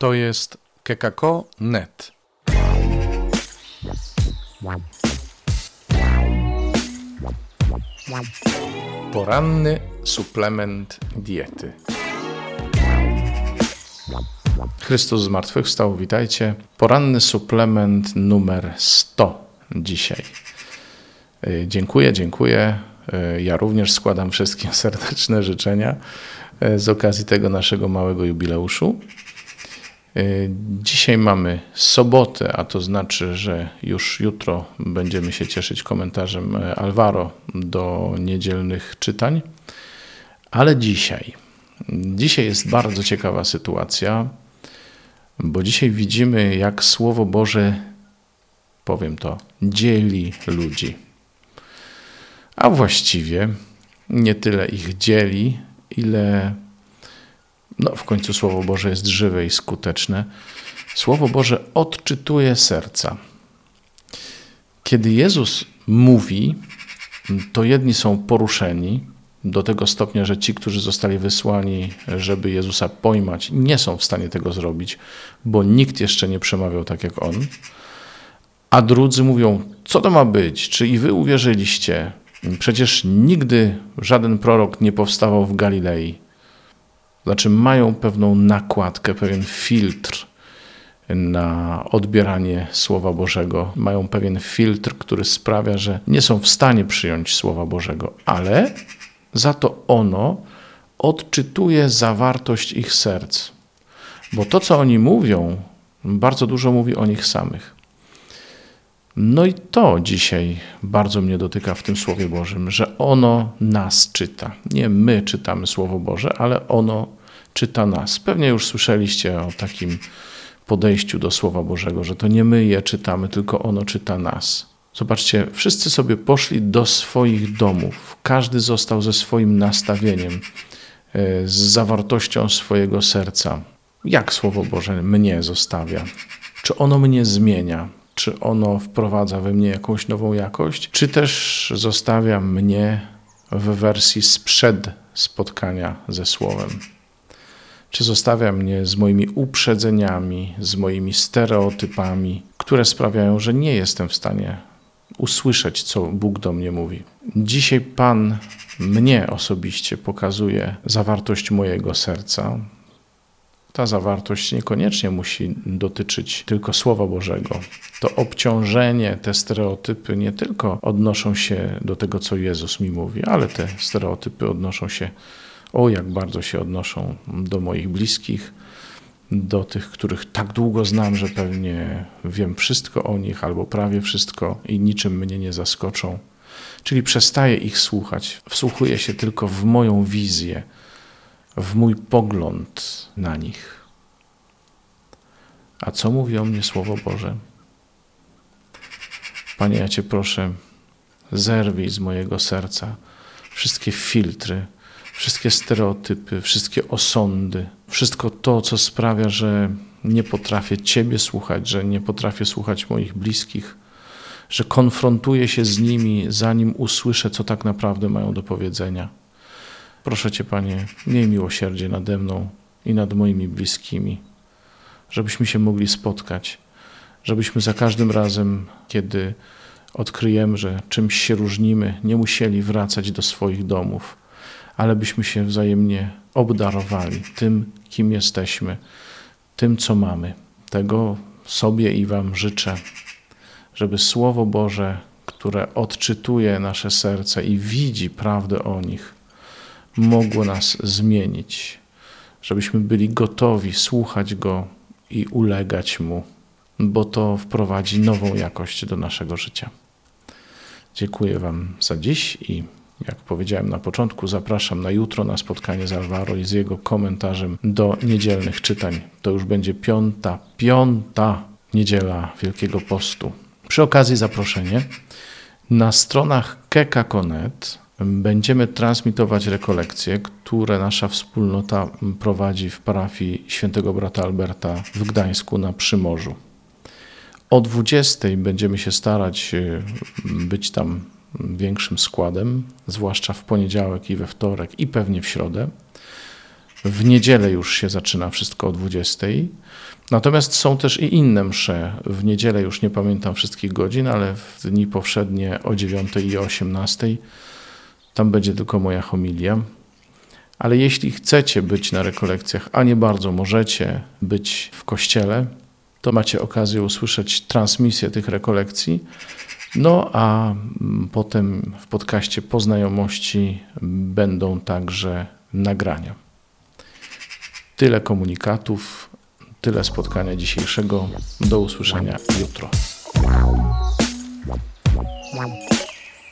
To jest kekako.net. Poranny suplement diety. Chrystus zmartwychwstał, witajcie. Poranny suplement numer 100 dzisiaj. Y, Dziękuję, dziękuję. Y, Ja również składam wszystkim serdeczne życzenia y, z okazji tego naszego małego jubileuszu. Y, Dzisiaj mamy sobotę, a to znaczy, że już jutro będziemy się cieszyć komentarzem y, Alvaro do niedzielnych czytań. Ale dzisiaj, dzisiaj jest bardzo ciekawa sytuacja, bo dzisiaj widzimy, jak Słowo Boże, powiem to, dzieli ludzi. A właściwie nie tyle ich dzieli, ile no, w końcu Słowo Boże jest żywe i skuteczne. Słowo Boże odczytuje serca. Kiedy Jezus mówi, to jedni są poruszeni do tego stopnia, że ci, którzy zostali wysłani, żeby Jezusa pojmać, nie są w stanie tego zrobić, bo nikt jeszcze nie przemawiał tak jak on. A drudzy mówią: Co to ma być? Czy i wy uwierzyliście? Przecież nigdy żaden prorok nie powstawał w Galilei. Znaczy, mają pewną nakładkę, pewien filtr na odbieranie Słowa Bożego. Mają pewien filtr, który sprawia, że nie są w stanie przyjąć Słowa Bożego, ale za to ono odczytuje zawartość ich serc. Bo to, co oni mówią, bardzo dużo mówi o nich samych. No i to dzisiaj bardzo mnie dotyka w tym Słowie Bożym, że ono nas czyta. Nie my czytamy Słowo Boże, ale ono czyta nas. Pewnie już słyszeliście o takim podejściu do Słowa Bożego, że to nie my je czytamy, tylko ono czyta nas. Zobaczcie, wszyscy sobie poszli do swoich domów. Każdy został ze swoim nastawieniem, e, z zawartością swojego serca. Jak Słowo Boże mnie zostawia? Czy ono mnie zmienia? Czy ono wprowadza we mnie jakąś nową jakość? Czy też zostawia mnie w wersji sprzed spotkania ze Słowem? Czy zostawia mnie z moimi uprzedzeniami, z moimi stereotypami, które sprawiają, że nie jestem w stanie usłyszeć, co Bóg do mnie mówi? Dzisiaj Pan mnie osobiście pokazuje zawartość mojego serca. Ta zawartość niekoniecznie musi dotyczyć tylko Słowa Bożego. To obciążenie, te stereotypy nie tylko odnoszą się do tego, co Jezus mi mówi, ale te stereotypy odnoszą się o, jak bardzo się odnoszą do moich bliskich, do tych, których tak długo znam, że pewnie wiem wszystko o nich albo prawie wszystko i niczym mnie nie zaskoczą. Czyli przestaję ich słuchać, wsłuchuję się tylko w moją wizję, w mój pogląd na nich. A co mówi o mnie Słowo Boże? Panie, ja Cię proszę, zerwij z mojego serca wszystkie filtry, wszystkie stereotypy, wszystkie osądy, wszystko to, co sprawia, że nie potrafię Ciebie słuchać, że nie potrafię słuchać moich bliskich, że konfrontuję się z nimi, zanim usłyszę, co tak naprawdę mają do powiedzenia. Proszę Cię, Panie, miej miłosierdzie nade mną i nad moimi bliskimi, żebyśmy się mogli spotkać, żebyśmy za każdym razem, kiedy odkryjemy, że czymś się różnimy, nie musieli wracać do swoich domów, ale byśmy się wzajemnie obdarowali tym, kim jesteśmy, tym, co mamy. Tego sobie i Wam życzę, żeby Słowo Boże, które odczytuje nasze serca i widzi prawdę o nich, mogło nas zmienić, żebyśmy byli gotowi słuchać Go i ulegać Mu, bo to wprowadzi nową jakość do naszego życia. Dziękuję Wam za dziś i jak powiedziałem na początku, zapraszam na jutro na spotkanie z Alvaro i z jego komentarzem do niedzielnych czytań. To już będzie piąta, piąta niedziela Wielkiego Postu. Przy okazji zaproszenie. Na stronach keka.net będziemy transmitować rekolekcje, które nasza wspólnota prowadzi w parafii świętego brata Alberta w Gdańsku na Przymorzu. O 20 będziemy się starać y, być tam większym składem, zwłaszcza w poniedziałek i we wtorek i pewnie w środę. W niedzielę już się zaczyna wszystko o 20. Natomiast są też i inne msze. W niedzielę już nie pamiętam wszystkich godzin, ale w dni powszednie o 9 i 18 tam będzie tylko moja homilia. Ale jeśli chcecie być na rekolekcjach, a nie bardzo możecie być w kościele, to macie okazję usłyszeć transmisję tych rekolekcji. No a potem w podcaście Poznajomości będą także nagrania. Tyle komunikatów, tyle spotkania dzisiejszego. Do usłyszenia jutro.